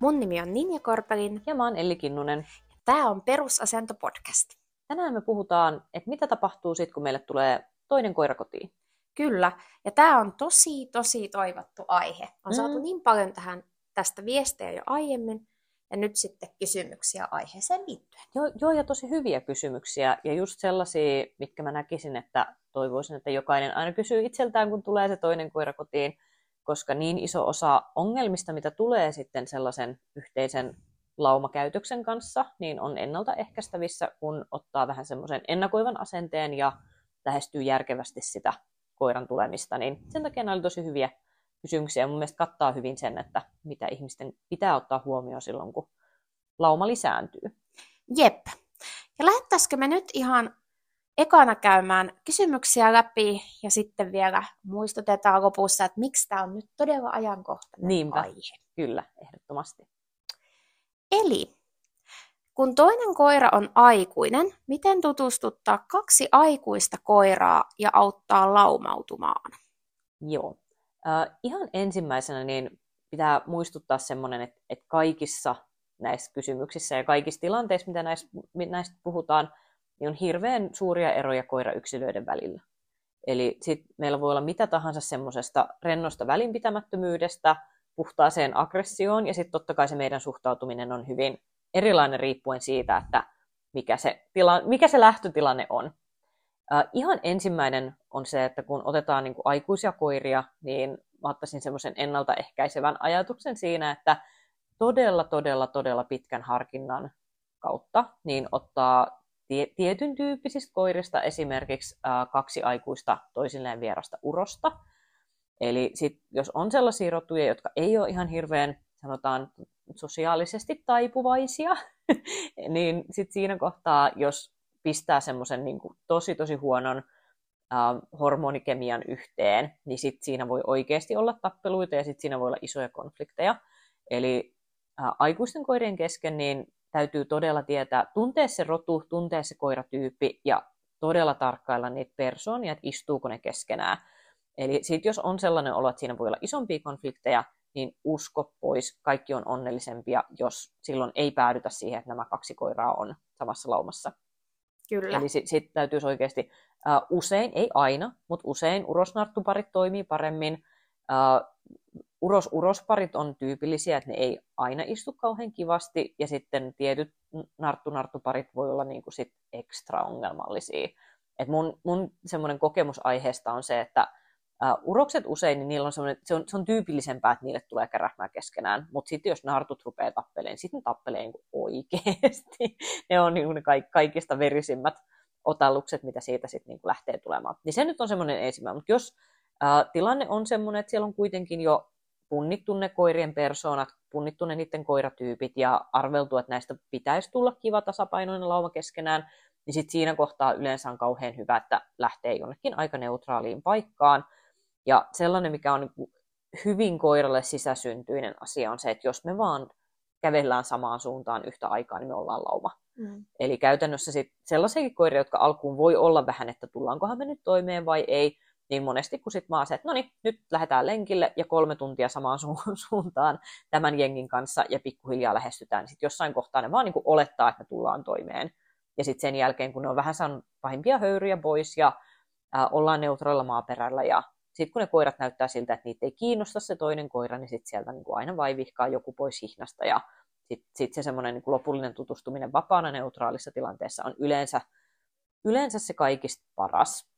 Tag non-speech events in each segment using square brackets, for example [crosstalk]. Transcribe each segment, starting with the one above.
Mun nimi on Ninja Korpelin. Ja mä oon Elli Kinnunen. Tämä on Perusasento podcast. Tänään me puhutaan, että mitä tapahtuu sitten, kun meille tulee toinen koira kotiin. Kyllä, ja tämä on tosi, tosi toivottu aihe. On mm. saatu niin paljon tähän tästä viestejä jo aiemmin, ja nyt sitten kysymyksiä aiheeseen liittyen. Joo, joo, ja tosi hyviä kysymyksiä, ja just sellaisia, mitkä mä näkisin, että toivoisin, että jokainen aina kysyy itseltään, kun tulee se toinen koira kotiin, koska niin iso osa ongelmista, mitä tulee sitten sellaisen yhteisen laumakäytöksen kanssa, niin on ennaltaehkäistävissä, kun ottaa vähän semmoisen ennakoivan asenteen ja lähestyy järkevästi sitä koiran tulemista. Niin sen takia nämä oli tosi hyviä kysymyksiä mun mielestä kattaa hyvin sen, että mitä ihmisten pitää ottaa huomioon silloin, kun lauma lisääntyy. Jep. Ja lähettäisikö me nyt ihan ekana käymään kysymyksiä läpi ja sitten vielä muistutetaan lopussa, että miksi tämä on nyt todella ajankohtainen Niinpä. aihe. Kyllä, ehdottomasti. Eli kun toinen koira on aikuinen, miten tutustuttaa kaksi aikuista koiraa ja auttaa laumautumaan? Joo. Äh, ihan ensimmäisenä niin pitää muistuttaa semmoinen, että, että kaikissa näissä kysymyksissä ja kaikissa tilanteissa, mitä näistä, näistä puhutaan, niin on hirveän suuria eroja koirayksilöiden välillä. Eli sit meillä voi olla mitä tahansa semmoisesta rennosta välinpitämättömyydestä, puhtaaseen aggressioon, ja sitten totta kai se meidän suhtautuminen on hyvin erilainen riippuen siitä, että mikä se, tila, mikä se lähtötilanne on. Uh, ihan ensimmäinen on se, että kun otetaan niin kuin aikuisia koiria, niin mä ottaisin semmoisen ennaltaehkäisevän ajatuksen siinä, että todella, todella, todella pitkän harkinnan kautta niin ottaa tie, tietyn tyyppisistä koirista esimerkiksi kaksi aikuista toisilleen vierasta urosta. Eli sit, jos on sellaisia rotuja, jotka ei ole ihan hirveän, sanotaan, sosiaalisesti taipuvaisia, [laughs] niin sit siinä kohtaa, jos pistää semmoisen niin tosi tosi huonon äh, hormonikemian yhteen, niin sit siinä voi oikeasti olla tappeluita ja sit siinä voi olla isoja konflikteja. Eli äh, aikuisten koirien kesken niin täytyy todella tietää, tuntea se rotu, tuntea se koiratyyppi ja todella tarkkailla niitä persoonia, että istuuko ne keskenään. Eli sit jos on sellainen olo, että siinä voi olla isompia konflikteja, niin usko pois, kaikki on onnellisempia, jos silloin ei päädytä siihen, että nämä kaksi koiraa on samassa laumassa. Kyllä. Eli sitten sit täytyisi oikeasti, uh, usein, ei aina, mutta usein urosnarttuparit toimii paremmin. Uh, uros-urosparit on tyypillisiä, että ne ei aina istu kauhean kivasti, ja sitten tietyt narttu-narttuparit voi olla niinku sit ekstra ongelmallisia. Et mun mun semmoinen kokemus aiheesta on se, että Uh, urokset usein, niin niillä on se, on, se on tyypillisempää, että niille tulee kärähmää keskenään, mutta sitten jos nartut rupeaa tappeleen, niin sitten ne tappelee niin oikeasti. [laughs] ne on niin ne kaikista verisimmät otallukset, mitä siitä sitten niin lähtee tulemaan. Niin se nyt on semmoinen ensimmäinen, mutta jos uh, tilanne on semmoinen, että siellä on kuitenkin jo punnittu ne koirien persoonat, punnittu ne niiden koiratyypit ja arveltu, että näistä pitäisi tulla kiva tasapainoinen lauma keskenään, niin sitten siinä kohtaa yleensä on kauhean hyvä, että lähtee jonnekin aika neutraaliin paikkaan, ja sellainen, mikä on niin hyvin koiralle sisäsyntyinen asia, on se, että jos me vaan kävellään samaan suuntaan yhtä aikaa, niin me ollaan lauma. Mm. Eli käytännössä sit sellaisiakin koiria, jotka alkuun voi olla vähän, että tullaankohan me nyt toimeen vai ei, niin monesti kun sitten vaan se, että no niin, nyt lähdetään lenkille ja kolme tuntia samaan su- [laughs] suuntaan tämän jengin kanssa ja pikkuhiljaa lähestytään, sitten jossain kohtaa ne vaan niin olettaa, että me tullaan toimeen. Ja sitten sen jälkeen, kun ne on vähän saanut pahimpia höyryjä pois ja äh, ollaan neutraalilla maaperällä ja sitten kun ne koirat näyttää siltä, että niitä ei kiinnosta se toinen koira, niin sitten sieltä niin kuin aina vaivihkaa joku pois hihnasta ja sitten sit se semmoinen niin lopullinen tutustuminen vapaana neutraalissa tilanteessa on yleensä, yleensä se kaikista paras.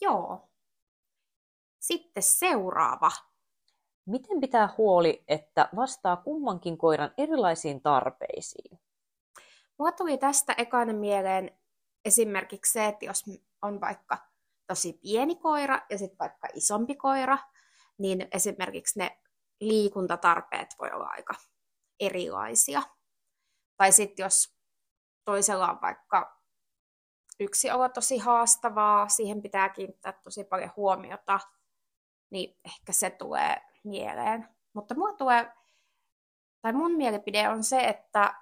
Joo. Sitten seuraava. Miten pitää huoli, että vastaa kummankin koiran erilaisiin tarpeisiin? Mulla tuli tästä ekana mieleen esimerkiksi se, että jos on vaikka tosi pieni koira ja sitten vaikka isompi koira, niin esimerkiksi ne liikuntatarpeet voi olla aika erilaisia. Tai sitten jos toisella on vaikka yksi olo tosi haastavaa, siihen pitää kiinnittää tosi paljon huomiota, niin ehkä se tulee mieleen. Mutta mua tulee, tai mun mielipide on se, että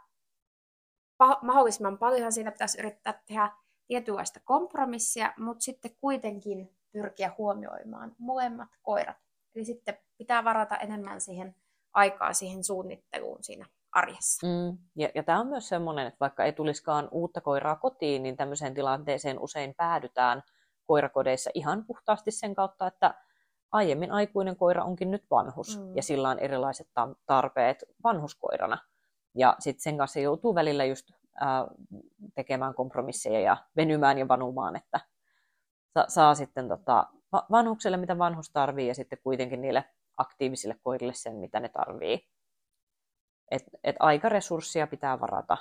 mahdollisimman paljon siinä pitäisi yrittää tehdä tietynlaista kompromissia, mutta sitten kuitenkin pyrkiä huomioimaan molemmat koirat. Eli sitten pitää varata enemmän siihen aikaa siihen suunnitteluun siinä arjessa. Mm. Ja, ja tämä on myös semmoinen, että vaikka ei tulisikaan uutta koiraa kotiin, niin tämmöiseen tilanteeseen usein päädytään koirakodeissa ihan puhtaasti sen kautta, että aiemmin aikuinen koira onkin nyt vanhus mm. ja sillä on erilaiset tarpeet vanhuskoirana. Ja sitten sen kanssa joutuu välillä just ää, tekemään kompromisseja ja venymään ja vanumaan, että sa- saa sitten tota, vanhukselle mitä vanhus tarvii ja sitten kuitenkin niille aktiivisille koirille sen, mitä ne tarvii. Et, et aikaresurssia pitää varata.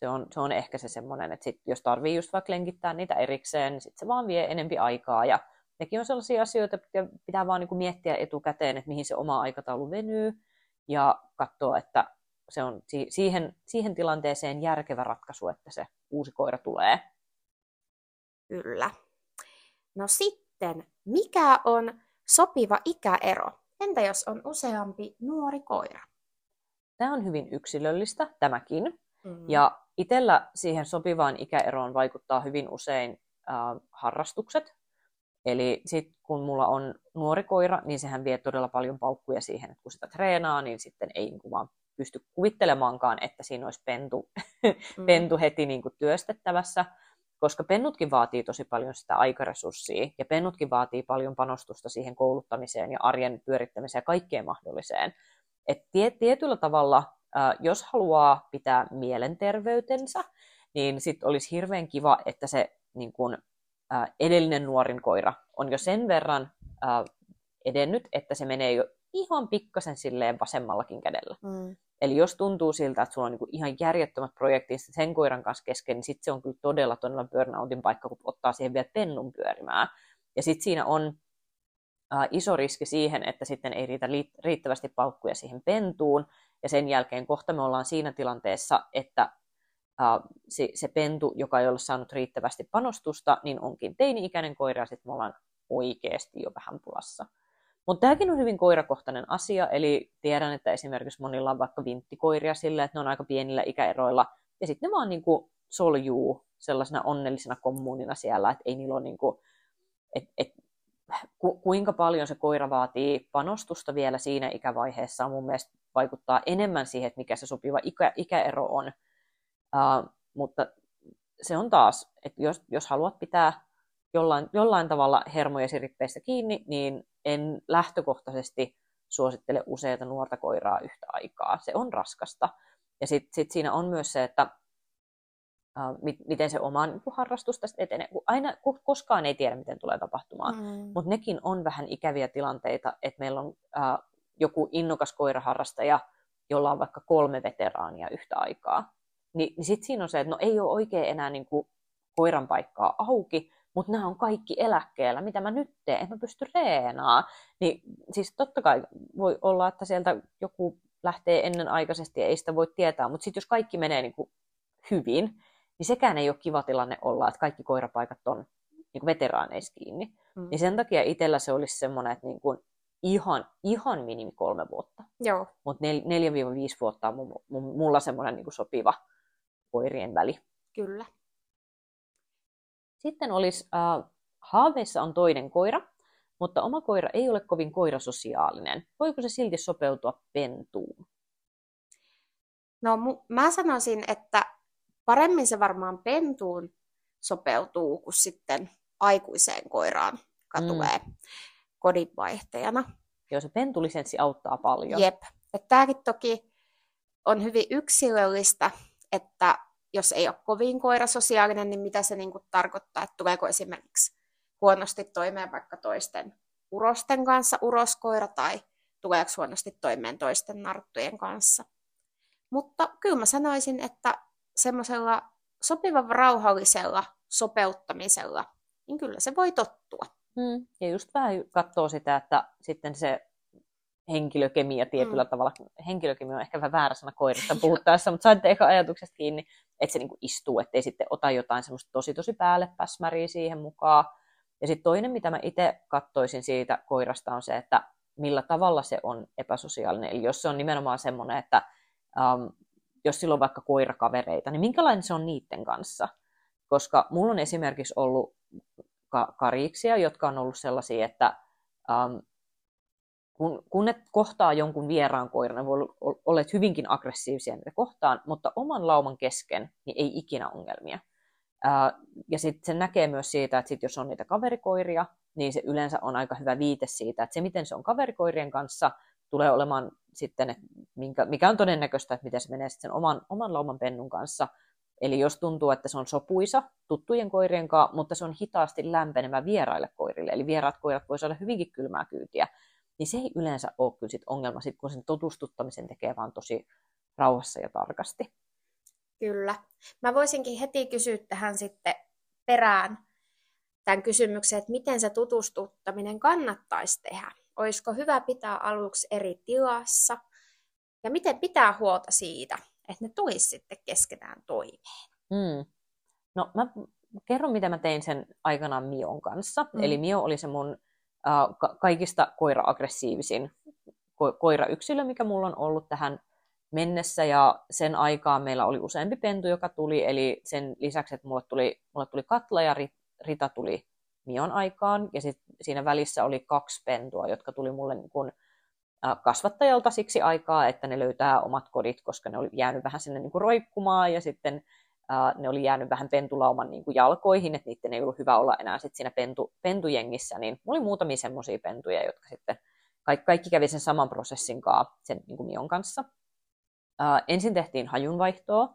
Se on, se on ehkä se semmoinen, että sit, jos tarvii just vaikka lenkittää niitä erikseen, niin sit se vaan vie enempi aikaa. Ja nekin on sellaisia asioita, että pitää vaan niinku miettiä etukäteen, että mihin se oma aikataulu venyy. Ja katsoa, että se on siihen, siihen tilanteeseen järkevä ratkaisu, että se uusi koira tulee. Kyllä. No sitten, mikä on sopiva ikäero? Entä jos on useampi nuori koira? Tämä on hyvin yksilöllistä, tämäkin. Mm. Ja itsellä siihen sopivaan ikäeroon vaikuttaa hyvin usein äh, harrastukset. Eli sit kun mulla on nuori koira, niin sehän vie todella paljon paukkuja siihen, että kun sitä treenaa, niin sitten ei niin kuin vaan pysty kuvittelemaankaan, että siinä olisi pentu, [laughs] mm. pentu heti niin kuin työstettävässä, koska pennutkin vaatii tosi paljon sitä aikaresurssia, ja pennutkin vaatii paljon panostusta siihen kouluttamiseen ja arjen pyörittämiseen ja kaikkeen mahdolliseen. Et tietyllä tavalla, jos haluaa pitää mielenterveytensä, niin sitten olisi hirveän kiva, että se niin kun, edellinen nuorin koira on jo sen verran edennyt, että se menee jo ihan pikkasen silleen vasemmallakin kädellä. Mm. Eli jos tuntuu siltä, että sulla on niin ihan järjettömät projektit sen koiran kanssa kesken, niin sitten se on kyllä todella todella burnoutin paikka, kun ottaa siihen vielä pennun pyörimään. Ja sitten siinä on äh, iso riski siihen, että sitten ei riitä riittävästi paukkuja siihen pentuun, ja sen jälkeen kohta me ollaan siinä tilanteessa, että äh, se, se pentu, joka ei ole saanut riittävästi panostusta, niin onkin teini-ikäinen koira, ja sitten me ollaan oikeasti jo vähän pulassa. Mutta tämäkin on hyvin koirakohtainen asia, eli tiedän, että esimerkiksi monilla on vaikka vinttikoiria sillä, että ne on aika pienillä ikäeroilla, ja sitten ne vaan niin kuin soljuu sellaisena onnellisena kommunina siellä, että ei niillä ole niin kuin, et, et, ku, kuinka paljon se koira vaatii panostusta vielä siinä ikävaiheessa mun mielestä vaikuttaa enemmän siihen, että mikä se sopiva ikä, ikäero on. Uh, mutta se on taas, että jos, jos haluat pitää jollain, jollain tavalla hermoja sirippeistä kiinni, niin en lähtökohtaisesti suosittele useita nuorta koiraa yhtä aikaa. Se on raskasta. Ja sitten sit siinä on myös se, että miten se oma niin harrastus tästä etenee. Aina, koskaan ei tiedä, miten tulee tapahtumaan. Mm. Mutta nekin on vähän ikäviä tilanteita, että meillä on uh, joku innokas koiraharrastaja, jolla on vaikka kolme veteraania yhtä aikaa. Ni, niin sitten siinä on se, että no ei ole oikein enää niin kuin koiran paikkaa auki, mutta nämä on kaikki eläkkeellä, mitä mä nyt teen, en mä pysty reenaa. Niin siis totta kai voi olla, että sieltä joku lähtee ennenaikaisesti ja ei sitä voi tietää, mutta sitten jos kaikki menee niin kuin hyvin, niin sekään ei ole kiva tilanne olla, että kaikki koirapaikat on niin kuin veteraaneissa kiinni. Mm. Niin sen takia itsellä se olisi semmoinen, että niin kuin ihan, ihan minimi kolme vuotta. Joo. Mutta nel, neljä viisi vuotta on mulla semmoinen niin kuin sopiva koirien väli. Kyllä. Sitten olisi äh, haaveissa on toinen koira, mutta oma koira ei ole kovin koirasosiaalinen. Voiko se silti sopeutua pentuun? No mä sanoisin, että paremmin se varmaan pentuun sopeutuu kuin sitten aikuiseen koiraan, joka mm. tulee kodinvaihtajana. Joo, se pentulisenssi auttaa paljon. Jep. Tämäkin toki on hyvin yksilöllistä, että jos ei ole kovin koirasosiaalinen, niin mitä se niin kuin tarkoittaa, että tuleeko esimerkiksi huonosti toimeen vaikka toisten urosten kanssa uroskoira tai tuleeko huonosti toimeen toisten narttujen kanssa. Mutta kyllä mä sanoisin, että semmoisella sopivan rauhallisella sopeuttamisella, niin kyllä se voi tottua. Mm. Ja just vähän katsoo sitä, että sitten se henkilökemia tietyllä mm. tavalla. Henkilökemia on ehkä vähän väärä sana koirista puhuttaessa, mutta saitte ehkä ajatuksesta kiinni, että se niinku istuu, ettei sitten ota jotain semmoista tosi tosi päälle päsmäriä siihen mukaan. Ja sitten toinen, mitä mä itse kattoisin siitä koirasta, on se, että millä tavalla se on epäsosiaalinen. Eli jos se on nimenomaan semmoinen, että um, jos sillä on vaikka koirakavereita, niin minkälainen se on niiden kanssa? Koska mulla on esimerkiksi ollut ka- kariksia, jotka on ollut sellaisia, että um, kun, kun ne kohtaa jonkun vieraan koiran, ne voi olla hyvinkin aggressiivisia niitä kohtaan, mutta oman lauman kesken niin ei ikinä ongelmia. Ää, ja sitten se näkee myös siitä, että sit jos on niitä kaverikoiria, niin se yleensä on aika hyvä viite siitä, että se miten se on kaverikoirien kanssa, tulee olemaan sitten, että minkä, mikä on todennäköistä, että miten se menee sitten sen oman, oman lauman pennun kanssa. Eli jos tuntuu, että se on sopuisa tuttujen koirien kanssa, mutta se on hitaasti lämpenemä vieraille koirille, eli vieraat koirat voisivat olla hyvinkin kylmää kyytiä, niin se ei yleensä ole kyllä sit ongelma, sit kun sen tutustuttamisen tekee vaan tosi rauhassa ja tarkasti. Kyllä. Mä voisinkin heti kysyä tähän sitten perään tämän kysymyksen, että miten se tutustuttaminen kannattaisi tehdä. Olisiko hyvä pitää aluksi eri tilassa ja miten pitää huolta siitä, että ne tulisi sitten keskenään toimeen. Mm. No mä kerron, mitä mä tein sen aikanaan Mion kanssa. Mm. Eli Mio oli se mun äh, kaikista koira-aggressiivisin ko- koirayksilö, mikä mulla on ollut tähän mennessä. Ja sen aikaan meillä oli useampi pentu, joka tuli. Eli sen lisäksi, että mulle tuli, mulle tuli Katla ja Rita tuli Mion aikaan. Ja sit siinä välissä oli kaksi pentua, jotka tuli mulle niin kun, kasvattajalta siksi aikaa, että ne löytää omat kodit, koska ne oli jäänyt vähän sinne niin kuin roikkumaan ja sitten uh, ne oli jäänyt vähän pentulauman niin kuin jalkoihin, että niiden ei ollut hyvä olla enää sit siinä pentu, pentujengissä, niin mulla oli muutamia semmoisia pentuja, jotka sitten kaikki, kaikki kävi sen saman prosessin kanssa sen niin kuin Mion kanssa. Uh, ensin tehtiin hajunvaihtoa,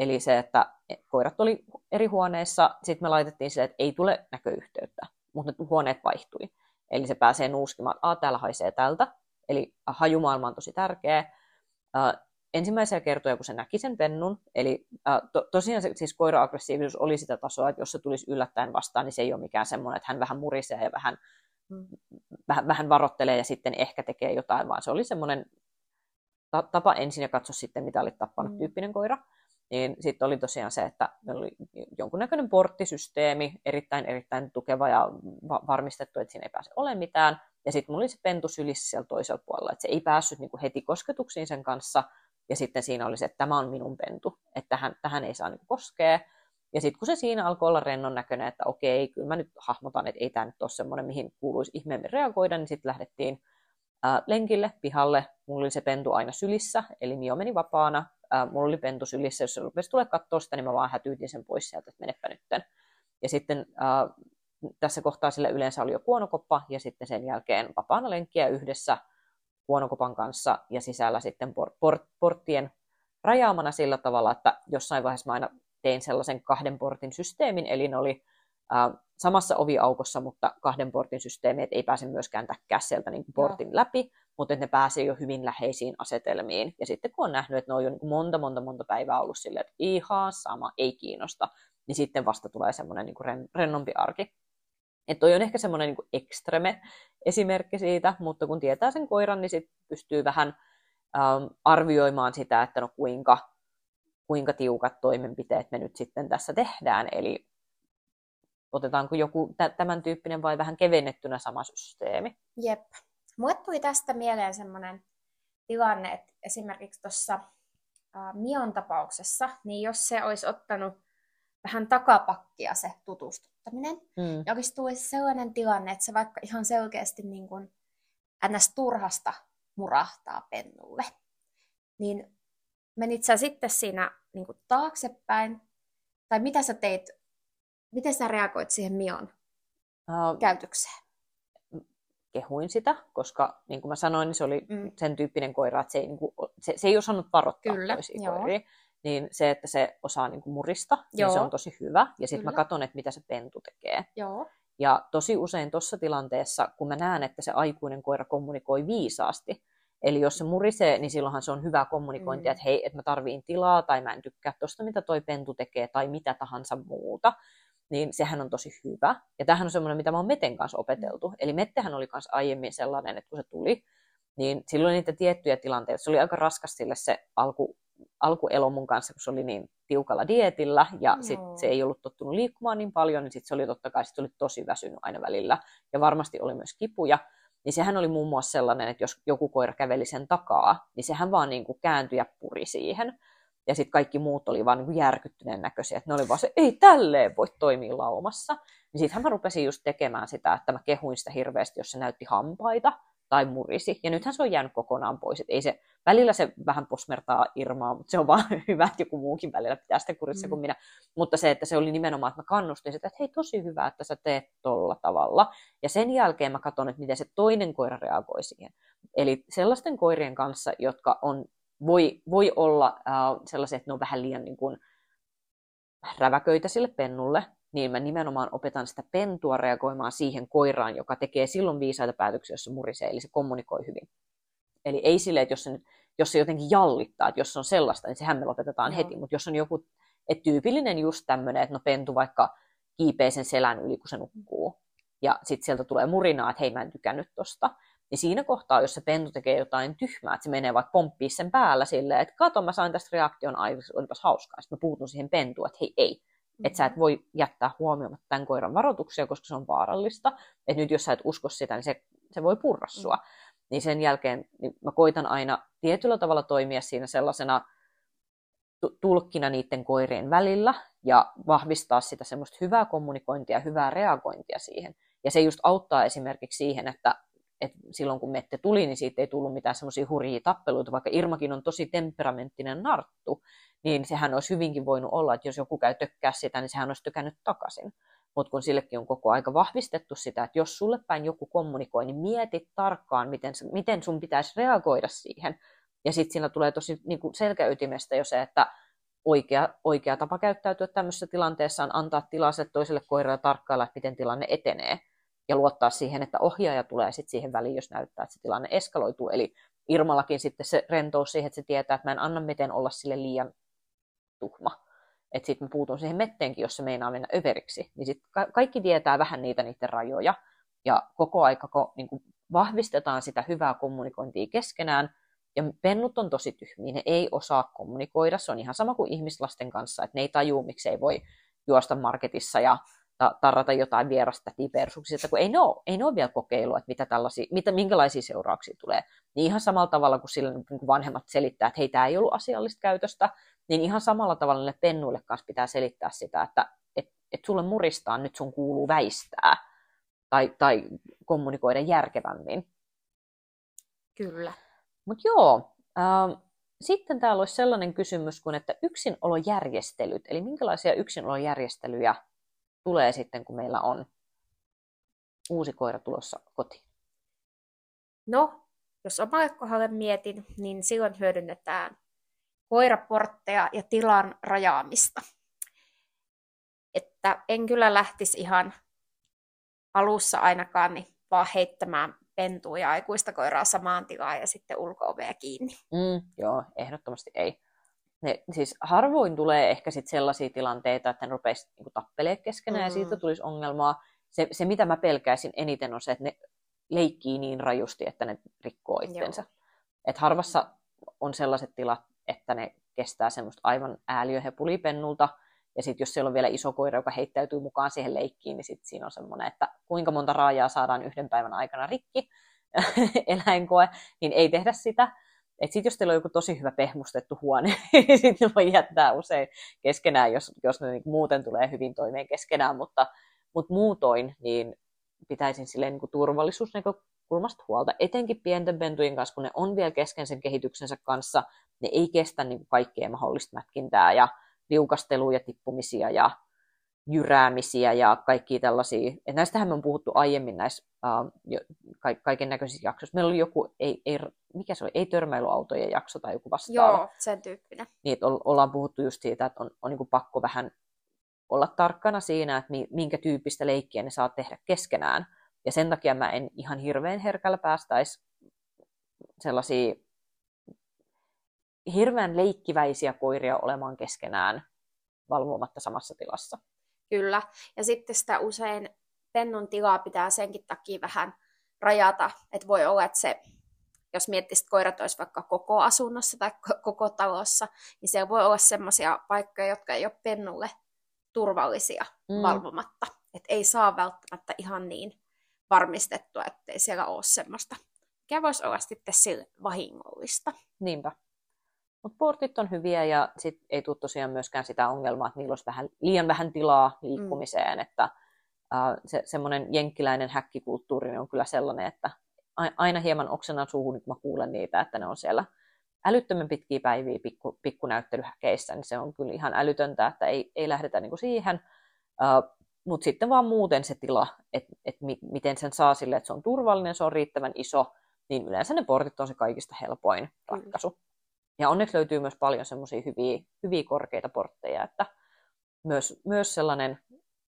eli se, että koirat oli eri huoneissa, sitten me laitettiin se, että ei tule näköyhteyttä, mutta ne huoneet vaihtui. Eli se pääsee nuuskimaan, että täällä haisee tältä, Eli hajumaailma on tosi tärkeä. Uh, ensimmäisiä kertoja, kun se näki sen pennun, eli uh, to, tosiaan se, siis koira-aggressiivisuus oli sitä tasoa, että jos se tulisi yllättäen vastaan, niin se ei ole mikään semmoinen, että hän vähän murisee ja vähän, mm. vähän, vähän varottelee ja sitten ehkä tekee jotain, vaan se oli semmoinen ta- tapa ensin ja katso sitten, mitä oli tappanut mm. tyyppinen koira. Niin sitten oli tosiaan se, että meillä oli jonkunnäköinen porttisysteemi, erittäin erittäin tukeva ja va- varmistettu, että siinä ei pääse olemaan mitään. Ja sitten mulla oli se pentu sylissä siellä toisella puolella, että se ei päässyt niinku heti kosketuksiin sen kanssa. Ja sitten siinä oli se, että tämä on minun pentu, että tähän, tähän ei saa niinku koskea. Ja sitten kun se siinä alkoi olla rennon näköinen, että okei, kyllä mä nyt hahmotan, että ei tämä nyt ole semmoinen, mihin kuuluisi ihmeemmin reagoida, niin sitten lähdettiin ää, lenkille, pihalle. Mulla oli se pentu aina sylissä, eli Mio meni vapaana. Ää, mulla oli pentu sylissä, jos se rupesi tulee katsoa sitä, niin mä vaan hätyytin sen pois sieltä, että menepä nytten. Ja sitten ää, tässä kohtaa sillä yleensä oli jo kuonokoppa ja sitten sen jälkeen vapaana lenkkiä yhdessä kuonokopan kanssa ja sisällä sitten por- por- porttien rajaamana sillä tavalla, että jossain vaiheessa mä aina tein sellaisen kahden portin systeemin, eli ne oli äh, samassa oviaukossa, mutta kahden portin systeemi, että ei pääse myöskään täkkää sieltä niin portin Joo. läpi, mutta että ne pääsee jo hyvin läheisiin asetelmiin. Ja sitten kun on nähnyt, että ne on jo niin monta, monta, monta päivää ollut silleen, että ihan sama, ei kiinnosta, niin sitten vasta tulee semmoinen niin rennompi arki. Että toi on ehkä semmoinen niin ekstreme esimerkki siitä, mutta kun tietää sen koiran, niin sit pystyy vähän ähm, arvioimaan sitä, että no kuinka, kuinka tiukat toimenpiteet me nyt sitten tässä tehdään. Eli otetaanko joku tämän tyyppinen vai vähän kevennettynä sama systeemi. Jep. Mulle tuli tästä mieleen semmoinen tilanne, että esimerkiksi tuossa Mion tapauksessa, niin jos se olisi ottanut vähän takapakkia se tutustuttaminen. Mm. Ja olisi tullut sellainen tilanne, että se vaikka ihan selkeästi niin kuin ns. turhasta murahtaa pennulle. Niin menit sä sitten siinä niin kuin taaksepäin, tai mitä sä teit, miten sä reagoit siihen Mion uh, käytökseen? Kehuin sitä, koska niin kuin mä sanoin, niin se oli mm. sen tyyppinen koira, että se ei, niin kuin, se, se ei osannut varoittaa Kyllä, toisia joo. koiria niin se, että se osaa niin kuin murista, Joo. niin se on tosi hyvä. Ja sitten mä katson, että mitä se pentu tekee. Joo. Ja tosi usein tuossa tilanteessa, kun mä näen, että se aikuinen koira kommunikoi viisaasti, eli jos se murisee, niin silloinhan se on hyvä kommunikointia, mm. että hei, että mä tarviin tilaa, tai mä en tykkää tosta, mitä toi pentu tekee, tai mitä tahansa muuta, niin sehän on tosi hyvä. Ja tämähän on semmoinen, mitä mä oon Meten kanssa opeteltu. Mm. Eli Mettehän oli myös aiemmin sellainen, että kun se tuli, niin silloin niitä tiettyjä tilanteita, se oli aika raskas sille se alku, alkuelo mun kanssa, kun se oli niin tiukalla dietillä ja no. sit se ei ollut tottunut liikkumaan niin paljon, niin sit se oli totta kai sit se oli tosi väsynyt aina välillä ja varmasti oli myös kipuja. Niin sehän oli muun muassa sellainen, että jos joku koira käveli sen takaa, niin sehän vaan niin kuin kääntyi ja puri siihen. Ja sitten kaikki muut oli vaan niin järkyttyneen näköisiä, että ne oli vaan se, ei tälleen voi toimia laumassa. Niin sittenhän mä rupesin just tekemään sitä, että mä kehuin sitä hirveästi, jos se näytti hampaita, tai murisi. Ja nythän se on jäänyt kokonaan pois. Et ei se, välillä se vähän posmertaa Irmaa, mutta se on vaan [laughs] hyvä, että joku muukin välillä pitää sitä kurissa mm. kuin minä. Mutta se, että se oli nimenomaan, että mä kannustin sitä, että hei tosi hyvä, että sä teet tolla tavalla. Ja sen jälkeen mä katson, että miten se toinen koira reagoi siihen. Eli sellaisten koirien kanssa, jotka on, voi, voi olla äh, sellaisia, että ne on vähän liian niin kuin, räväköitä sille pennulle, niin mä nimenomaan opetan sitä pentua reagoimaan siihen koiraan, joka tekee silloin viisaita päätöksiä, jos se murisee, eli se kommunikoi hyvin. Eli ei silleen, että jos se, jos se jotenkin jallittaa, että jos se on sellaista, niin sehän me lopetetaan Joo. heti, mutta jos on joku, että tyypillinen just tämmöinen, että no pentu vaikka kiipee sen selän yli, kun se nukkuu, ja sitten sieltä tulee murinaa, että hei mä en tykännyt tosta, niin siinä kohtaa, jos se pentu tekee jotain tyhmää, että se menee vaikka pomppii sen päällä silleen, että kato, mä sain tästä reaktion, ai, olipas hauskaa. Sitten mä puutun siihen pentuun, että hei, ei. Mm-hmm. Että sä et voi jättää huomioimatta tämän koiran varoituksia, koska se on vaarallista. Että nyt jos sä et usko sitä, niin se, se voi purra mm. sua. Mm-hmm. Niin sen jälkeen niin mä koitan aina tietyllä tavalla toimia siinä sellaisena tulkkina niiden koirien välillä ja vahvistaa sitä semmoista hyvää kommunikointia ja hyvää reagointia siihen. Ja se just auttaa esimerkiksi siihen, että että silloin kun Mette tuli, niin siitä ei tullut mitään semmoisia hurjia tappeluita, vaikka Irmakin on tosi temperamenttinen narttu, niin sehän olisi hyvinkin voinut olla, että jos joku käy tökkää sitä, niin sehän olisi tökännyt takaisin. Mutta kun sillekin on koko aika vahvistettu sitä, että jos sulle päin joku kommunikoi, niin mieti tarkkaan, miten, miten sun pitäisi reagoida siihen. Ja sitten siinä tulee tosi niin selkäytimestä jo se, että oikea, oikea tapa käyttäytyä tämmöisessä tilanteessa on antaa tilaa toiselle koiralle tarkkailla, että miten tilanne etenee ja luottaa siihen, että ohjaaja tulee sitten siihen väliin, jos näyttää, että se tilanne eskaloituu. Eli Irmallakin sitten se rentous siihen, että se tietää, että mä en anna miten olla sille liian tuhma. Että sitten mä puutun siihen metteenkin, jos se meinaa mennä överiksi. Niin sitten ka- kaikki tietää vähän niitä niiden rajoja. Ja koko aika ko- niin kuin vahvistetaan sitä hyvää kommunikointia keskenään. Ja pennut on tosi tyhmiä, ne ei osaa kommunikoida. Se on ihan sama kuin ihmislasten kanssa, että ne ei tajuu, miksi ei voi juosta marketissa ja ta- tarrata jotain vierasta tipersuksista, kun ei ne ole, ei ne ole vielä kokeilua, että mitä tällaisia, mitä, minkälaisia seurauksia tulee. Niin ihan samalla tavalla kuin sillä niin kuin vanhemmat selittää, että hei, tämä ei ollut asiallista käytöstä, niin ihan samalla tavalla ne pennuille kanssa pitää selittää sitä, että et, et sulle muristaa, nyt sun kuuluu väistää tai, tai kommunikoida järkevämmin. Kyllä. Mutta joo, äh, sitten täällä olisi sellainen kysymys kuin, että yksinolojärjestelyt, eli minkälaisia yksinolojärjestelyjä tulee sitten, kun meillä on uusi koira tulossa kotiin? No, jos omalle kohdalle mietin, niin silloin hyödynnetään koiraportteja ja tilan rajaamista. Että en kyllä lähtisi ihan alussa ainakaan niin vaan heittämään pentua ja aikuista koiraa samaan tilaan ja sitten ulko kiinni. Mm, joo, ehdottomasti ei ne, siis harvoin tulee ehkä sit sellaisia tilanteita, että ne rupeaisi niinku tappelemaan keskenään mm. ja siitä tulisi ongelmaa. Se, se, mitä mä pelkäisin eniten, on se, että ne leikkii niin rajusti, että ne rikkoo itsensä. Et harvassa on sellaiset tilat, että ne kestää semmoista aivan ääliöhepulipennulta, ja sitten jos siellä on vielä iso koira, joka heittäytyy mukaan siihen leikkiin, niin sitten siinä on semmoinen, että kuinka monta raajaa saadaan yhden päivän aikana rikki, [laughs] eläinkoe, niin ei tehdä sitä. Et sit jos teillä on joku tosi hyvä pehmustettu huone, [laughs] niin sitten voi jättää usein keskenään, jos, jos ne niin muuten tulee hyvin toimeen keskenään, mutta, mutta muutoin niin pitäisin silleen niin turvallisuusnäkökulmasta huolta, etenkin pienten pentujen kanssa, kun ne on vielä kesken sen kehityksensä kanssa, ne ei kestä niin kaikkea mahdollista mätkintää ja liukasteluja, tippumisia ja jyräämisiä ja kaikki tällaisia. Et näistähän me on puhuttu aiemmin näissä uh, ka- kaiken näköisissä jaksoissa. Meillä oli joku, ei, ei, mikä se oli, ei törmäilyautojen jakso tai joku vastaava. Joo, sen tyyppinen. Niin, että ollaan puhuttu just siitä, että on, on niin pakko vähän olla tarkkana siinä, että minkä tyyppistä leikkiä ne saa tehdä keskenään. Ja sen takia mä en ihan hirveän herkällä päästäisi sellaisia hirveän leikkiväisiä koiria olemaan keskenään valvomatta samassa tilassa. Kyllä. Ja sitten sitä usein pennun tilaa pitää senkin takia vähän rajata, että voi olla, että se, jos miettisit, että koirat olisi vaikka koko asunnossa tai koko talossa, niin siellä voi olla sellaisia paikkoja, jotka ei ole pennulle turvallisia mm. valvomatta. Että ei saa välttämättä ihan niin varmistettua, ettei siellä ole semmoista, mikä voisi olla sitten sille vahingollista. Niinpä. Mutta portit on hyviä ja sit ei tule tosiaan myöskään sitä ongelmaa, että niillä olisi vähän, liian vähän tilaa liikkumiseen. Mm. Että uh, se, semmoinen jenkkiläinen häkkikulttuuri on kyllä sellainen, että aina hieman oksennan suuhun, kun mä kuulen niitä, että ne on siellä älyttömän pitkiä päiviä pikku, pikkunäyttelyhäkeissä, niin se on kyllä ihan älytöntä, että ei, ei lähdetä niin kuin siihen. Uh, Mutta sitten vaan muuten se tila, että et mi, miten sen saa sille, että se on turvallinen, se on riittävän iso, niin yleensä ne portit on se kaikista helpoin ratkaisu. Mm. Ja onneksi löytyy myös paljon semmoisia hyviä, hyviä korkeita portteja, että myös, myös sellainen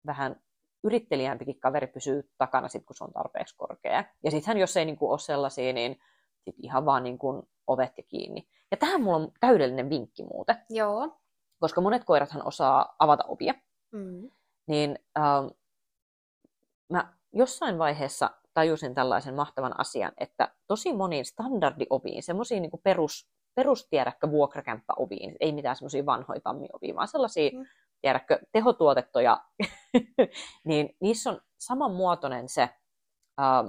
vähän yrittelijämpikin kaveri pysyy takana sit, kun se on tarpeeksi korkea. Ja sittenhän jos ei niin kuin, ole sellaisia, niin sit ihan vaan niin kuin, ovet ja kiinni. Ja tähän mulla on täydellinen vinkki muuten. Joo. Koska monet koirathan osaa avata ovia. Mm. Niin ähm, mä jossain vaiheessa tajusin tällaisen mahtavan asian, että tosi moniin standardioviin, semmoisiin niin perus, perustiedäkkö vuokrakämppäoviin, ei mitään semmoisia vanhoja tammiovia, vaan sellaisia mm tiedätkö, tehotuotettuja, [laughs] niin niissä on samanmuotoinen se ähm,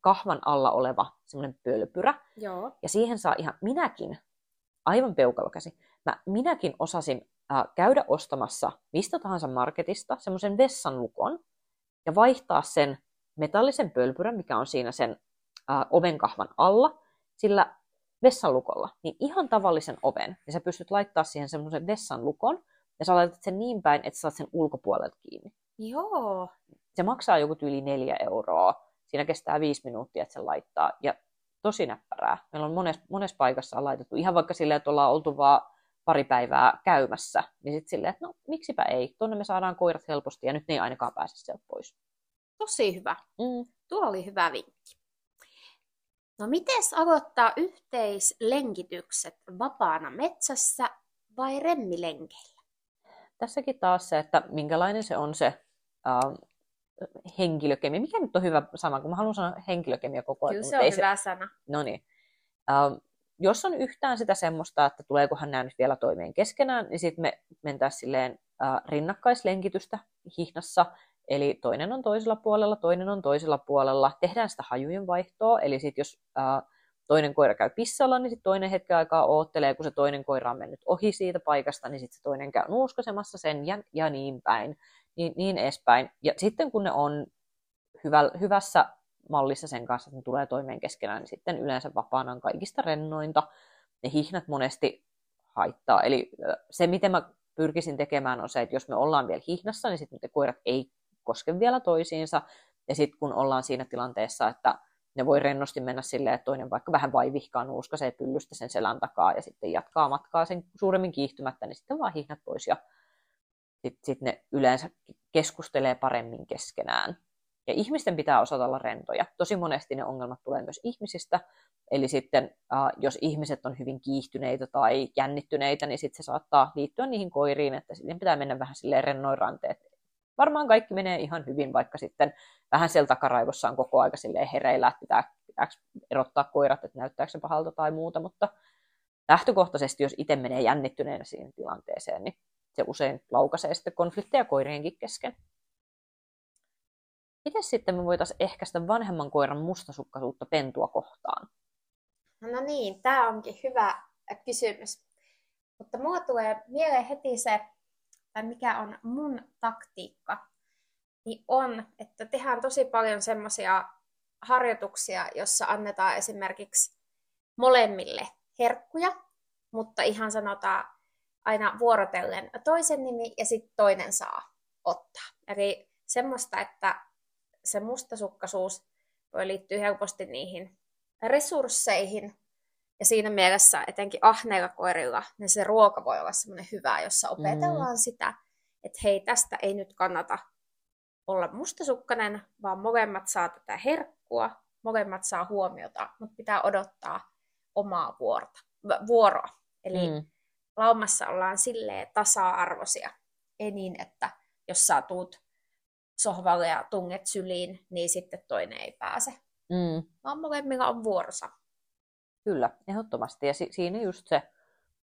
kahvan alla oleva semmoinen pölpyrä. Joo. Ja siihen saa ihan minäkin, aivan peukalokäsi, mä, minäkin osasin äh, käydä ostamassa mistä tahansa marketista semmoisen vessanlukon ja vaihtaa sen metallisen pölpyrän, mikä on siinä sen äh, ovenkahvan alla, sillä vessanlukolla, niin ihan tavallisen oven, ja sä pystyt laittaa siihen semmoisen vessanlukon, ja sä laitat sen niin päin, että saat sen ulkopuolelta kiinni. Joo. Se maksaa joku yli neljä euroa. Siinä kestää viisi minuuttia, että se laittaa. Ja tosi näppärää. Meillä on monessa, monessa paikassa on laitettu. Ihan vaikka silleen, että ollaan oltu vaan pari päivää käymässä. Niin sitten silleen, että no miksipä ei. Tuonne me saadaan koirat helposti ja nyt ne ei ainakaan pääse sieltä pois. Tosi hyvä. Mm. Tuo oli hyvä vinkki. No miten aloittaa yhteislenkitykset vapaana metsässä vai remmilenkeillä? tässäkin taas se, että minkälainen se on se äh, henkilökemia. Mikä nyt on hyvä sana, kun mä haluan sanoa henkilökemia koko ajan. Kyllä se on ei hyvä se... sana. No niin. Äh, jos on yhtään sitä semmoista, että tuleekohan nämä nyt vielä toimeen keskenään, niin sitten me mentäisiin silleen äh, rinnakkaislenkitystä hihnassa, eli toinen on toisella puolella, toinen on toisella puolella. Tehdään sitä hajujen vaihtoa, eli sitten jos äh, toinen koira käy pissalla, niin sitten toinen hetken aikaa oottelee, kun se toinen koira on mennyt ohi siitä paikasta, niin sitten se toinen käy nuuskasemassa sen ja, ja niin päin, niin, niin edespäin. Ja sitten kun ne on hyvä, hyvässä mallissa sen kanssa, että ne tulee toimeen keskenään, niin sitten yleensä vapaana on kaikista rennointa. Ne hihnat monesti haittaa. Eli se, miten mä pyrkisin tekemään, on se, että jos me ollaan vielä hihnassa, niin sitten ne koirat ei koske vielä toisiinsa. Ja sitten kun ollaan siinä tilanteessa, että ne voi rennosti mennä silleen, että toinen vaikka vähän vaivihkaa nuuskasee pyllystä sen selän takaa ja sitten jatkaa matkaa sen suuremmin kiihtymättä, niin sitten vaan hihnat pois ja sitten sit ne yleensä keskustelee paremmin keskenään. Ja ihmisten pitää osata olla rentoja. Tosi monesti ne ongelmat tulee myös ihmisistä. Eli sitten äh, jos ihmiset on hyvin kiihtyneitä tai jännittyneitä, niin sitten se saattaa liittyä niihin koiriin, että sitten pitää mennä vähän silleen rennoin ranteet varmaan kaikki menee ihan hyvin, vaikka sitten vähän siellä takaraivossa on koko aika hereillä, että pitää, pitääkö erottaa koirat, että näyttääkö se pahalta tai muuta, mutta lähtökohtaisesti, jos itse menee jännittyneenä siihen tilanteeseen, niin se usein laukaisee sitten konflikteja koirienkin kesken. Miten sitten me voitaisiin ehkäistä vanhemman koiran mustasukkaisuutta pentua kohtaan? No niin, tämä onkin hyvä kysymys. Mutta mua tulee mieleen heti se tai mikä on mun taktiikka, niin on, että tehdään tosi paljon semmoisia harjoituksia, jossa annetaan esimerkiksi molemmille herkkuja, mutta ihan sanotaan aina vuorotellen toisen nimi ja sitten toinen saa ottaa. Eli semmoista, että se mustasukkaisuus voi liittyä helposti niihin resursseihin, ja siinä mielessä etenkin ahneilla koirilla, niin se ruoka voi olla semmoinen hyvä, jossa opetellaan mm. sitä, että hei, tästä ei nyt kannata olla mustasukkainen, vaan molemmat saa tätä herkkua, molemmat saa huomiota, mutta pitää odottaa omaa vuorta, vuoroa. Eli mm. laumassa ollaan silleen tasa-arvoisia. Ei niin, että jos sä tuut sohvalle ja tunget syliin, niin sitten toinen ei pääse. Mm. Vaan molemmilla on vuorosa. Kyllä, ehdottomasti. Ja si- siinä just se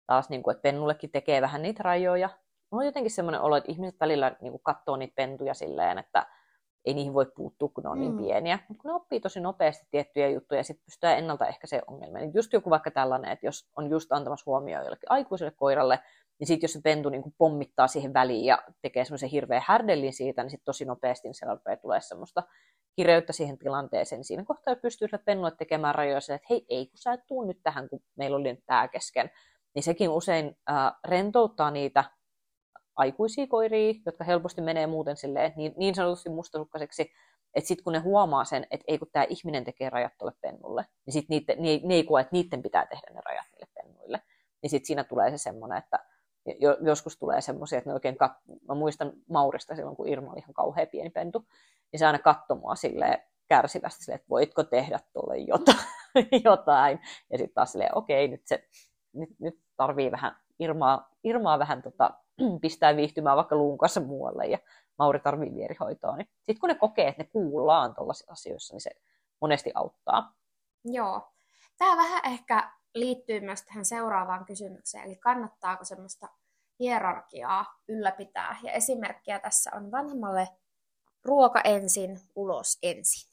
taas, niin kuin, että pennullekin tekee vähän niitä rajoja. Mulla on jotenkin semmoinen olo, että ihmiset välillä niin kuin, katsoo niitä pentuja silleen, että ei niihin voi puuttua, kun ne on niin mm. niin pieniä. Mutta kun ne oppii tosi nopeasti tiettyjä juttuja ja sitten pystyy ennaltaehkäisee ongelmia. Niin just joku vaikka tällainen, että jos on just antamassa huomioon jollekin aikuiselle koiralle, niin sitten jos se pentu niin kuin pommittaa siihen väliin ja tekee semmoisen hirveän härdellin siitä, niin sitten tosi nopeasti niin siellä rupeaa tulee semmoista kireyttä siihen tilanteeseen, niin siinä kohtaa pystyy sille pennulle tekemään rajoja että hei, ei kun sä et tuu nyt tähän, kun meillä oli nyt tämä kesken. Niin sekin usein äh, rentouttaa niitä aikuisia koiria, jotka helposti menee muuten silleen, niin, niin sanotusti mustasukkaiseksi, että sitten kun ne huomaa sen, että ei kun tämä ihminen tekee rajat tuolle pennulle, niin sitten ne, ne ei koe, että niiden pitää tehdä ne rajat niille pennuille. Niin sitten siinä tulee se semmoinen, että jo, joskus tulee semmoisia, että ne oikein kat- mä muistan Maurista silloin, kun Irma oli ihan kauhean pieni pentu, niin se aina katsoi mua silleen kärsivästi silleen, että voitko tehdä tuolle jotain. [laughs] jotain. Ja sitten taas silleen, okei, nyt, se, nyt, nyt tarvii vähän Irmaa, Irmaa vähän tota, [clears throat] pistää viihtymään vaikka luun kanssa muualle ja Mauri tarvii vierihoitoa. Niin sitten kun ne kokee, että ne kuullaan tuollaisissa asioissa, niin se monesti auttaa. Joo. Tämä vähän ehkä liittyy myös tähän seuraavaan kysymykseen, eli kannattaako semmoista hierarkiaa ylläpitää. Ja esimerkkiä tässä on vanhemmalle ruoka ensin, ulos ensin.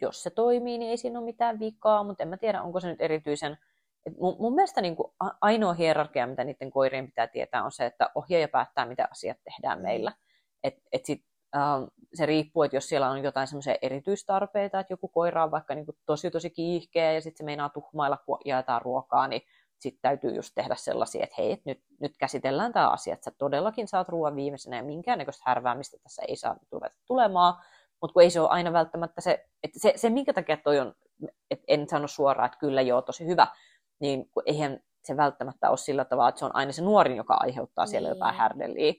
Jos se toimii, niin ei siinä ole mitään vikaa, mutta en mä tiedä, onko se nyt erityisen... Et mun, mun mielestä niin kuin ainoa hierarkia, mitä niiden koirien pitää tietää, on se, että ohjaaja päättää, mitä asiat tehdään meillä. Et, et sit, ähm, se riippuu, että jos siellä on jotain semmoisia erityistarpeita, että joku koira on vaikka niin kuin tosi tosi kiihkeä ja sitten se meinaa tuhmailla, kun jaetaan ruokaa, niin sitten täytyy just tehdä sellaisia, että hei, nyt, nyt käsitellään tämä asia, että sä todellakin saat ruoan viimeisenä ja minkäännäköistä härväämistä tässä ei saa ruveta tulemaan, mutta kun ei se ole aina välttämättä se, että se, se minkä takia toi on, että en sano suoraan, että kyllä joo, tosi hyvä, niin kun eihän se välttämättä ole sillä tavalla, että se on aina se nuorin, joka aiheuttaa siellä niin. jotain härdeliä,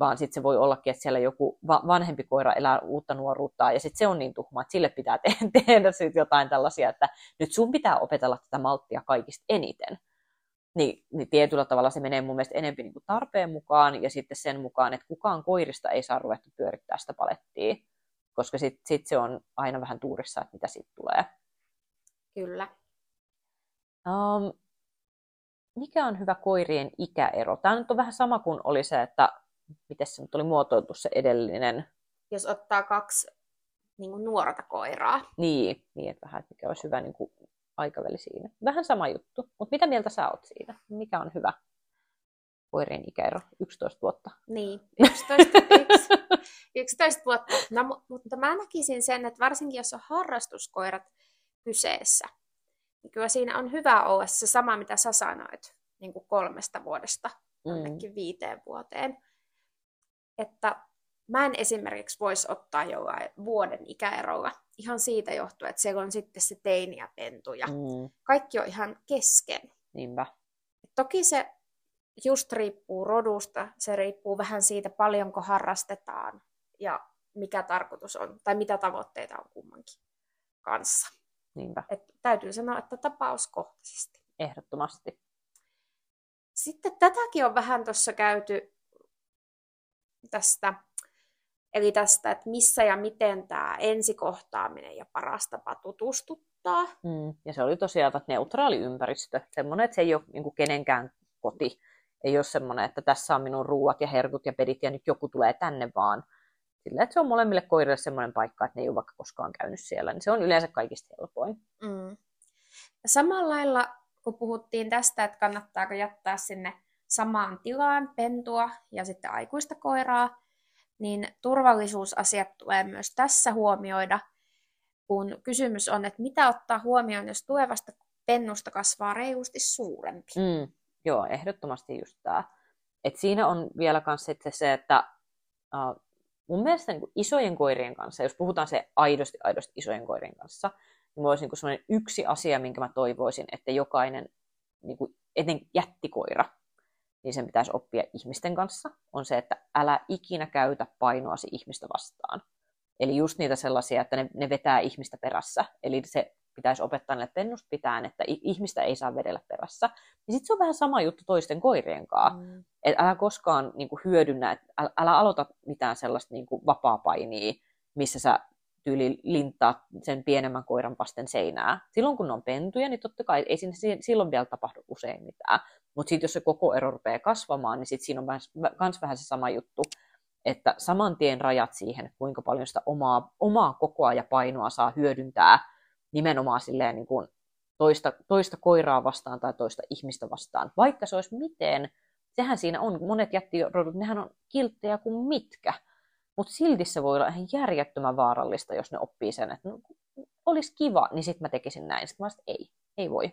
vaan sitten se voi ollakin, että siellä joku vanhempi koira elää uutta nuoruutta, ja sitten se on niin tuhma, että sille pitää [laughs] te- tehdä sit jotain tällaisia, että nyt sun pitää opetella tätä malttia kaikista eniten niin, niin tietyllä tavalla se menee mun mielestä enemmän niin kuin tarpeen mukaan ja sitten sen mukaan, että kukaan koirista ei saa ruveta pyörittää sitä palettia, koska sitten sit se on aina vähän tuurissa, että mitä siitä tulee. Kyllä. Um, mikä on hyvä koirien ikäero? Tämä nyt on vähän sama kuin oli se, että miten se nyt oli muotoiltu se edellinen. Jos ottaa kaksi niin kuin nuorta koiraa. Niin, niin että vähän, että mikä olisi hyvä niin kuin aikaväli siinä. Vähän sama juttu, mutta mitä mieltä sä oot siitä? Mikä on hyvä koirien ikäero? 11 vuotta. Niin, 11, 11, 11 vuotta. No, mutta mä näkisin sen, että varsinkin jos on harrastuskoirat kyseessä, niin kyllä siinä on hyvä olla se sama, mitä sä sanoit, niin kuin kolmesta vuodesta mm. viiteen vuoteen. Että mä en esimerkiksi voisi ottaa jollain vuoden ikäerolla ihan siitä johtuen, että siellä on sitten se teini ja pentu ja mm. kaikki on ihan kesken. Niinpä. Toki se just riippuu rodusta, se riippuu vähän siitä paljonko harrastetaan ja mikä tarkoitus on, tai mitä tavoitteita on kummankin kanssa. Niinpä. Et täytyy sanoa, että tapauskohtaisesti. Ehdottomasti. Sitten tätäkin on vähän tuossa käyty tästä Eli tästä, että missä ja miten tämä ensikohtaaminen ja paras tapa tutustuttaa. Mm. Ja se oli tosiaan että neutraali ympäristö, semmoinen, että se ei ole niin kuin kenenkään koti. Ei ole semmoinen, että tässä on minun ruuat ja herkut ja pedit ja nyt joku tulee tänne vaan. Sillä, että se on molemmille koirille semmoinen paikka, että ne ei ole vaikka koskaan käynyt siellä, niin se on yleensä kaikista helpoin. Mm. Samalla lailla, kun puhuttiin tästä, että kannattaako jättää sinne samaan tilaan pentua ja sitten aikuista koiraa, niin turvallisuusasiat tulee myös tässä huomioida, kun kysymys on, että mitä ottaa huomioon, jos tulevasta pennusta kasvaa reilusti suurempi. Mm, joo, ehdottomasti just tämä. Et siinä on vielä myös se, että uh, mun mielestä niin isojen koirien kanssa, jos puhutaan se aidosti, aidosti isojen koirien kanssa, niin olisi niin yksi asia, minkä mä toivoisin, että jokainen niin kuin, eten jättikoira niin sen pitäisi oppia ihmisten kanssa, on se, että älä ikinä käytä painoasi ihmistä vastaan. Eli just niitä sellaisia, että ne, ne vetää ihmistä perässä. Eli se pitäisi opettaa niille pennusta pitään, että ihmistä ei saa vedellä perässä. Ja sitten se on vähän sama juttu toisten koirien kanssa. Mm. Että älä koskaan niin kuin, hyödynnä, että älä, älä aloita mitään sellaista niin kuin, vapaa-painia, missä sä tyyli linttaa sen pienemmän koiran vasten seinää. Silloin kun ne on pentuja, niin totta kai ei siinä silloin vielä tapahdu usein mitään. Mutta sitten jos se koko ero rupeaa kasvamaan, niin sitten siinä on myös vähän se sama juttu, että saman tien rajat siihen, kuinka paljon sitä omaa, omaa kokoa ja painoa saa hyödyntää nimenomaan silleen niin kuin toista, toista koiraa vastaan tai toista ihmistä vastaan. Vaikka se olisi miten, sehän siinä on, monet jättirodut, nehän on kilttejä kuin mitkä. mutta silti se voi olla ihan järjettömän vaarallista, jos ne oppii sen, että no, olisi kiva, niin sitten mä tekisin näin. Sitten mä sanoin, ei, ei voi.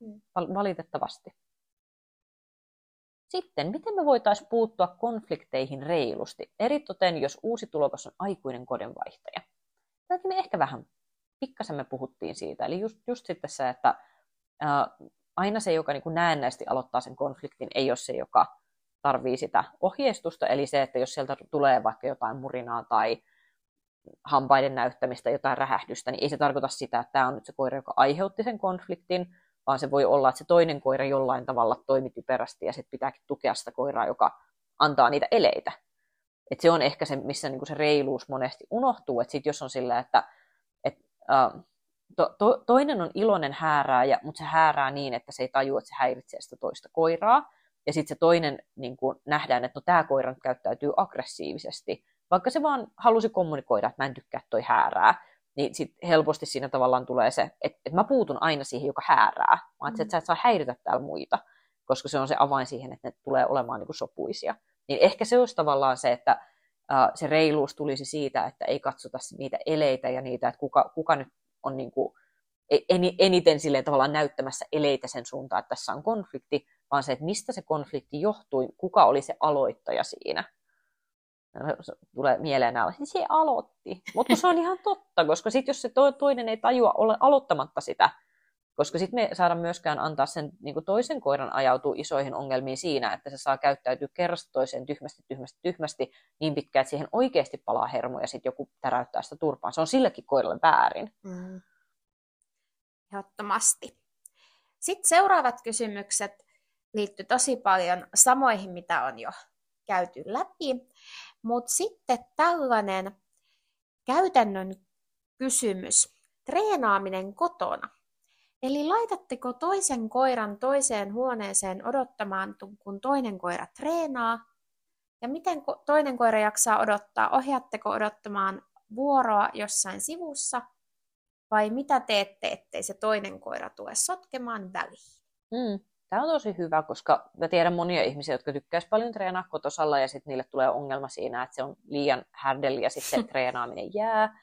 Mm. Valitettavasti. Sitten, miten me voitaisiin puuttua konflikteihin reilusti, eritoten jos uusi tulokas on aikuinen kodinvaihtaja? Tämäkin me ehkä vähän pikkasen me puhuttiin siitä. Eli just, just sitten se, että ää, aina se, joka niin kuin näennäisesti aloittaa sen konfliktin, ei ole se, joka tarvii sitä ohjeistusta. Eli se, että jos sieltä tulee vaikka jotain murinaa tai hampaiden näyttämistä, jotain rähähdystä, niin ei se tarkoita sitä, että tämä on nyt se koira, joka aiheutti sen konfliktin, vaan se voi olla, että se toinen koira jollain tavalla toimi typerästi ja sitten pitääkin tukea sitä koiraa, joka antaa niitä eleitä. Et se on ehkä se, missä niinku se reiluus monesti unohtuu, että jos on sillä, että et, uh, to, to, toinen on iloinen häärääjä, mutta se häärää niin, että se ei tajua, että se häiritsee sitä toista koiraa, ja sitten se toinen niin nähdään, että no, tämä koira nyt käyttäytyy aggressiivisesti, vaikka se vaan halusi kommunikoida, että mä en tykkää toi häärää, niin sit helposti siinä tavallaan tulee se, että, että mä puutun aina siihen, joka häärää. Mä että sä et saa häiritä täällä muita, koska se on se avain siihen, että ne tulee olemaan niin kuin sopuisia. Niin ehkä se olisi tavallaan se, että uh, se reiluus tulisi siitä, että ei katsota niitä eleitä ja niitä, että kuka, kuka nyt on niin kuin eniten silleen tavallaan näyttämässä eleitä sen suuntaan, että tässä on konflikti, vaan se, että mistä se konflikti johtui, kuka oli se aloittaja siinä tulee mieleen nämä, niin se aloitti. Mutta se on ihan totta, koska sitten jos se toinen ei tajua ole aloittamatta sitä, koska sitten me saada myöskään antaa sen niin toisen koiran ajautua isoihin ongelmiin siinä, että se saa käyttäytyä kerrasta toiseen tyhmästi, tyhmästi, tyhmästi niin pitkään, että siihen oikeasti palaa hermo ja sitten joku täräyttää sitä turpaan. Se on sillekin koiralle väärin. Mm. Ehdottomasti. Sitten seuraavat kysymykset liittyy tosi paljon samoihin, mitä on jo käyty läpi. Mutta sitten tällainen käytännön kysymys, treenaaminen kotona. Eli laitatteko toisen koiran toiseen huoneeseen odottamaan, kun toinen koira treenaa? Ja miten toinen koira jaksaa odottaa? Ohjaatteko odottamaan vuoroa jossain sivussa? Vai mitä teette, ettei se toinen koira tule sotkemaan väliin? Mm. Tämä on tosi hyvä, koska mä tiedän monia ihmisiä, jotka tykkäis paljon treenaa kotosalla ja sitten niille tulee ongelma siinä, että se on liian härdeli ja sitten se [laughs] treenaaminen jää.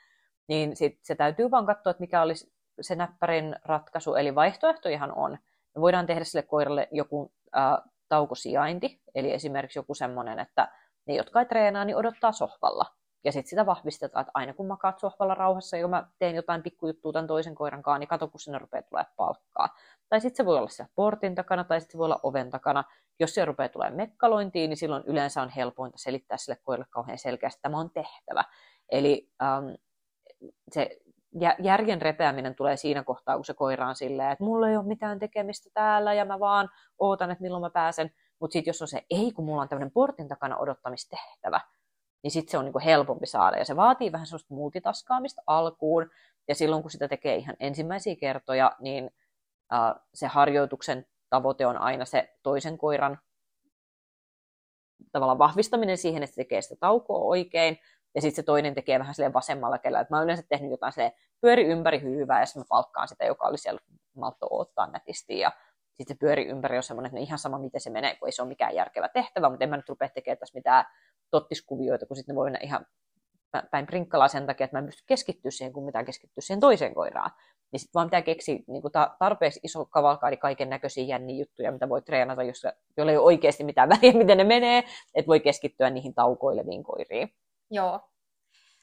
Niin sit se täytyy vaan katsoa, että mikä olisi se näppärin ratkaisu. Eli vaihtoehtojahan on. Me voidaan tehdä sille koiralle joku äh, taukosijainti, eli esimerkiksi joku semmoinen, että ne, jotka ei treenaa, niin odottaa sohvalla. Ja sitten sitä vahvistetaan, että aina kun makaat sohvalla rauhassa ja mä teen jotain pikkujuttua tämän toisen koiran kanssa, niin kato, kun sinne rupeaa tulee palkkaa. Tai sitten se voi olla siellä portin takana, tai sitten se voi olla oven takana. Jos se rupeaa tulee mekkalointiin, niin silloin yleensä on helpointa selittää sille koiralle kauhean selkeästi, että tämä on tehtävä. Eli ähm, se järjen repeäminen tulee siinä kohtaa, kun se koira on silleen, että mulla ei ole mitään tekemistä täällä ja mä vaan ootan, että milloin mä pääsen. Mutta sitten jos on se, ei kun mulla on tämmöinen portin takana odottamistehtävä, niin sitten se on niinku helpompi saada. Ja se vaatii vähän sellaista multitaskaamista alkuun. Ja silloin kun sitä tekee ihan ensimmäisiä kertoja, niin uh, se harjoituksen tavoite on aina se toisen koiran tavallaan vahvistaminen siihen, että se tekee sitä taukoa oikein, ja sitten se toinen tekee vähän silleen vasemmalla kellä. Et mä oon yleensä tehnyt jotain silleen, pyöri ympäri hyvää, ja sitten mä palkkaan sitä, joka oli siellä maltto ottaa nätisti, ja sitten pyöri ympäri on semmoinen, että no ihan sama miten se menee, kun ei se ole mikään järkevä tehtävä, mutta en mä nyt rupea tekemään tässä mitään tottiskuvioita, kun sitten ne voi mennä ihan päin prinkkalaa sen takia, että mä en pysty keskittyä siihen, kun mitään keskittyä siihen toiseen koiraan. Niin sitten vaan pitää keksiä niin tarpeeksi iso kavalkaadi kaiken näköisiä jänniä juttuja, mitä voi treenata, jos, joilla ei ole oikeasti mitään väliä, [laughs] miten ne menee, että voi keskittyä niihin taukoileviin koiriin. Joo.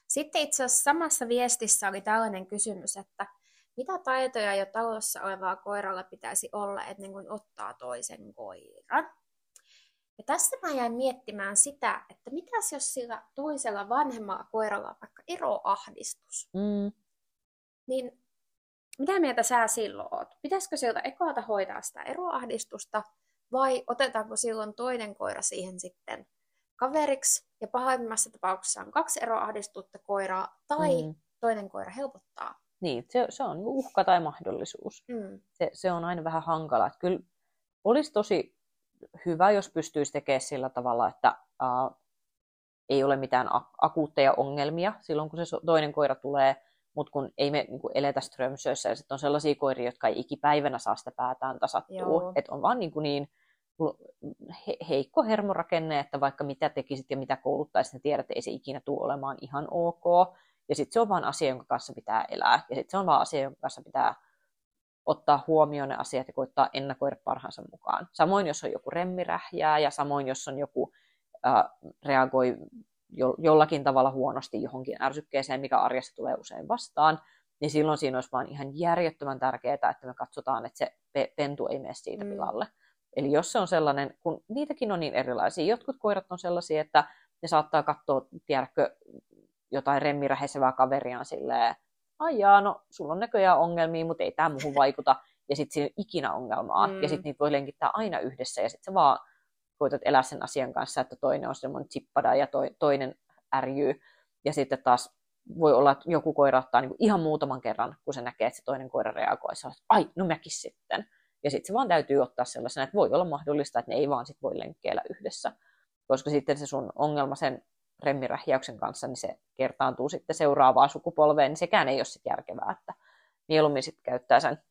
Sitten itse asiassa samassa viestissä oli tällainen kysymys, että mitä taitoja jo talossa olevaa koiralla pitäisi olla ennen kuin ottaa toisen koiran? Ja tässä mä jäin miettimään sitä, että mitäs jos sillä toisella vanhemmalla koiralla on vaikka eroahdistus. Mm. Niin mitä mieltä sä silloin oot? Pitäisikö sieltä ekalta hoitaa sitä eroahdistusta vai otetaanko silloin toinen koira siihen sitten kaveriksi ja pahimmassa tapauksessa on kaksi eroahdistutta koiraa tai mm. toinen koira helpottaa? Niin, se, se on uhka tai mahdollisuus. Mm. Se, se on aina vähän hankala. Että kyllä olisi tosi hyvä, jos pystyisi tekemään sillä tavalla, että uh, ei ole mitään akuutteja ongelmia silloin, kun se toinen koira tulee, mutta kun ei me niin kuin eletä Strömsössä, ja sitten on sellaisia koiria, jotka ei ikipäivänä saa sitä päätään tasattua, että on vaan niin, kuin niin he, heikko hermorakenne, että vaikka mitä tekisit ja mitä kouluttaisit, niin tiedät, että ei se ikinä tule olemaan ihan ok. Ja sitten se on vaan asia, jonka kanssa pitää elää. Ja sitten se on vaan asia, jonka kanssa pitää ottaa huomioon ne asiat ja koittaa ennakoida parhaansa mukaan. Samoin, jos on joku remmirähjää ja samoin, jos on joku äh, reagoi jo, jollakin tavalla huonosti johonkin ärsykkeeseen, mikä arjessa tulee usein vastaan, niin silloin siinä olisi vaan ihan järjettömän tärkeää, että me katsotaan, että se pentu ei mene siitä mm. pilalle. Eli jos se on sellainen, kun niitäkin on niin erilaisia, jotkut koirat on sellaisia, että ne saattaa katsoa, tiedätkö, jotain remmiräheisevää kaveriaan silleen, ai jaa, no sulla on näköjään ongelmia, mutta ei tämä muuhun [laughs] vaikuta, ja sitten siinä ei ole ikinä ongelmaa, mm. ja sitten niitä voi lenkittää aina yhdessä, ja sitten se vaan koetat elää sen asian kanssa, että toinen on semmoinen chippada ja toi, toinen ärjyy, ja sitten taas voi olla, että joku koira ottaa niin ihan muutaman kerran, kun se näkee, että se toinen koira reagoi, se on, ai, no mäkin sitten. Ja sitten se vaan täytyy ottaa sellaisena, että voi olla mahdollista, että ne ei vaan sit voi lenkkeillä yhdessä. Koska sitten se sun ongelma sen remmirähjäyksen kanssa, niin se kertaantuu sitten seuraavaan sukupolveen, niin sekään ei ole sitten järkevää, että mieluummin sitten käyttää sen,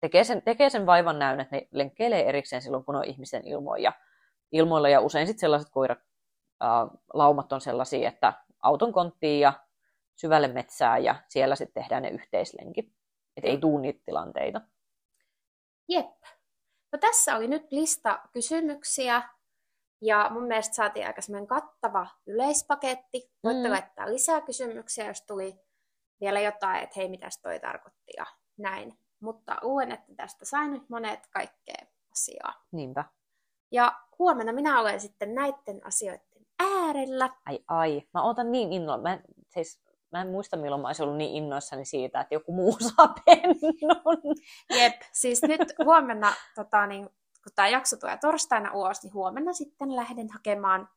tekee sen, tekee sen vaivan näyn, että ne lenkkeilee erikseen silloin, kun on ihmisten ilmoja, ilmoilla, ja usein sitten sellaiset koirat, ää, laumat on sellaisia, että auton konttiin ja syvälle metsään, ja siellä sitten tehdään ne yhteislenkit, että ei tuu niitä tilanteita. Jep. No tässä oli nyt lista kysymyksiä ja mun mielestä saatiin aika kattava yleispaketti. Voitte mm. laittaa lisää kysymyksiä, jos tuli vielä jotain, että hei, mitäs toi tarkoitti ja näin. Mutta luulen, että tästä sain nyt monet kaikkea asiaa. Niinpä. Ja huomenna minä olen sitten näiden asioiden äärellä. Ai ai, mä otan niin innolla. Mä, siis mä en muista milloin mä olisin ollut niin innoissani siitä, että joku muu [laughs] saa pennun. Jep, siis nyt huomenna, tota, niin, kun tämä jakso tulee torstaina ulos, niin huomenna sitten lähden hakemaan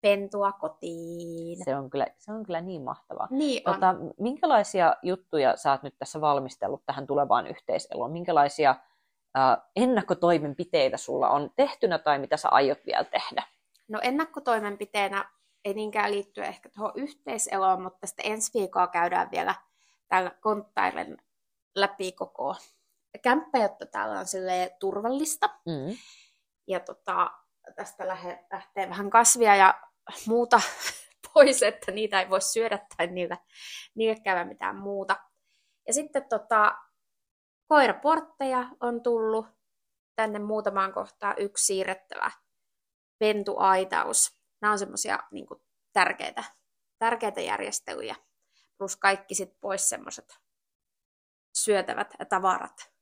pentua kotiin. Se on kyllä, se on kyllä niin mahtavaa. Niin on. tota, minkälaisia juttuja sä oot nyt tässä valmistellut tähän tulevaan yhteiseloon? Minkälaisia äh, ennakkotoimenpiteitä sulla on tehtynä tai mitä sä aiot vielä tehdä? No ennakkotoimenpiteenä ei niinkään liittyä ehkä tuohon yhteiseloon, mutta sitten ensi viikolla käydään vielä täällä konttailen läpi koko kämppä, jotta täällä on turvallista. Mm. Ja tota, tästä lähe, lähtee vähän kasvia ja muuta [laughs] pois, että niitä ei voi syödä tai niille, niille käydä mitään muuta. Ja sitten tota, koiraportteja on tullut tänne muutamaan kohtaan yksi siirrettävä pentuaitaus nämä on semmoisia niin tärkeitä, tärkeitä järjestelyjä. Plus kaikki sit pois semmoiset syötävät tavarat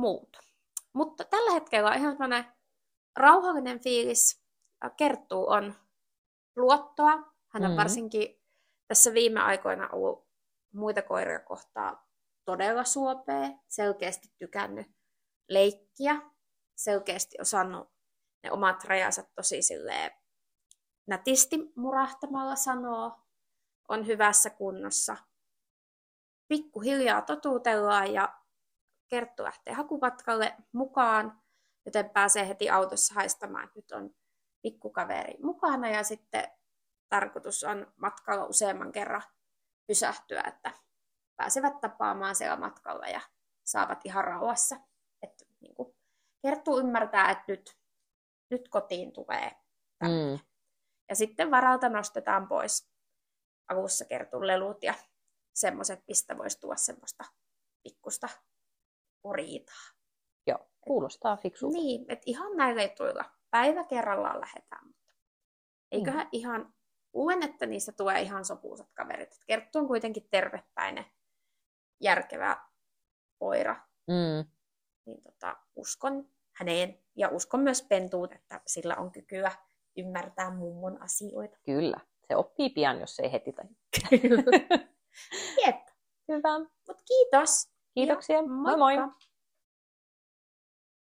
muut. Mutta tällä hetkellä on ihan semmoinen rauhallinen fiilis. Kerttuu on luottoa. Hän on mm. varsinkin tässä viime aikoina ollut muita koiria kohtaa todella suopea, selkeästi tykännyt leikkiä, selkeästi osannut ne omat rajansa tosi silleen nätisti murahtamalla sanoo, on hyvässä kunnossa. Pikkuhiljaa totuutellaan ja Kerttu lähtee hakumatkalle mukaan, joten pääsee heti autossa haistamaan, että nyt on pikkukaveri mukana ja sitten tarkoitus on matkalla useamman kerran pysähtyä, että pääsevät tapaamaan siellä matkalla ja saavat ihan rauhassa. Että niin kuin Kerttu ymmärtää, että nyt, nyt kotiin tulee Mm. Ja sitten varalta nostetaan pois avussa kertun lelut ja semmoiset, mistä voisi tuoda semmoista pikkusta oriitaa. Joo, kuulostaa fiksulta. Niin, että ihan näillä jutuilla päivä kerrallaan lähdetään. Mutta eiköhän mm. ihan, luen, että niistä tulee ihan sopuusat kaverit. Kerttu on kuitenkin tervepäinen, järkevä koira. Mm. Niin tota, uskon häneen ja uskon myös pentuun, että sillä on kykyä ymmärtää mummon asioita. Kyllä. Se oppii pian, jos ei heti tai. [laughs] Jep. Hyvä. Mut kiitos. Kiitoksia. Ja moi moi.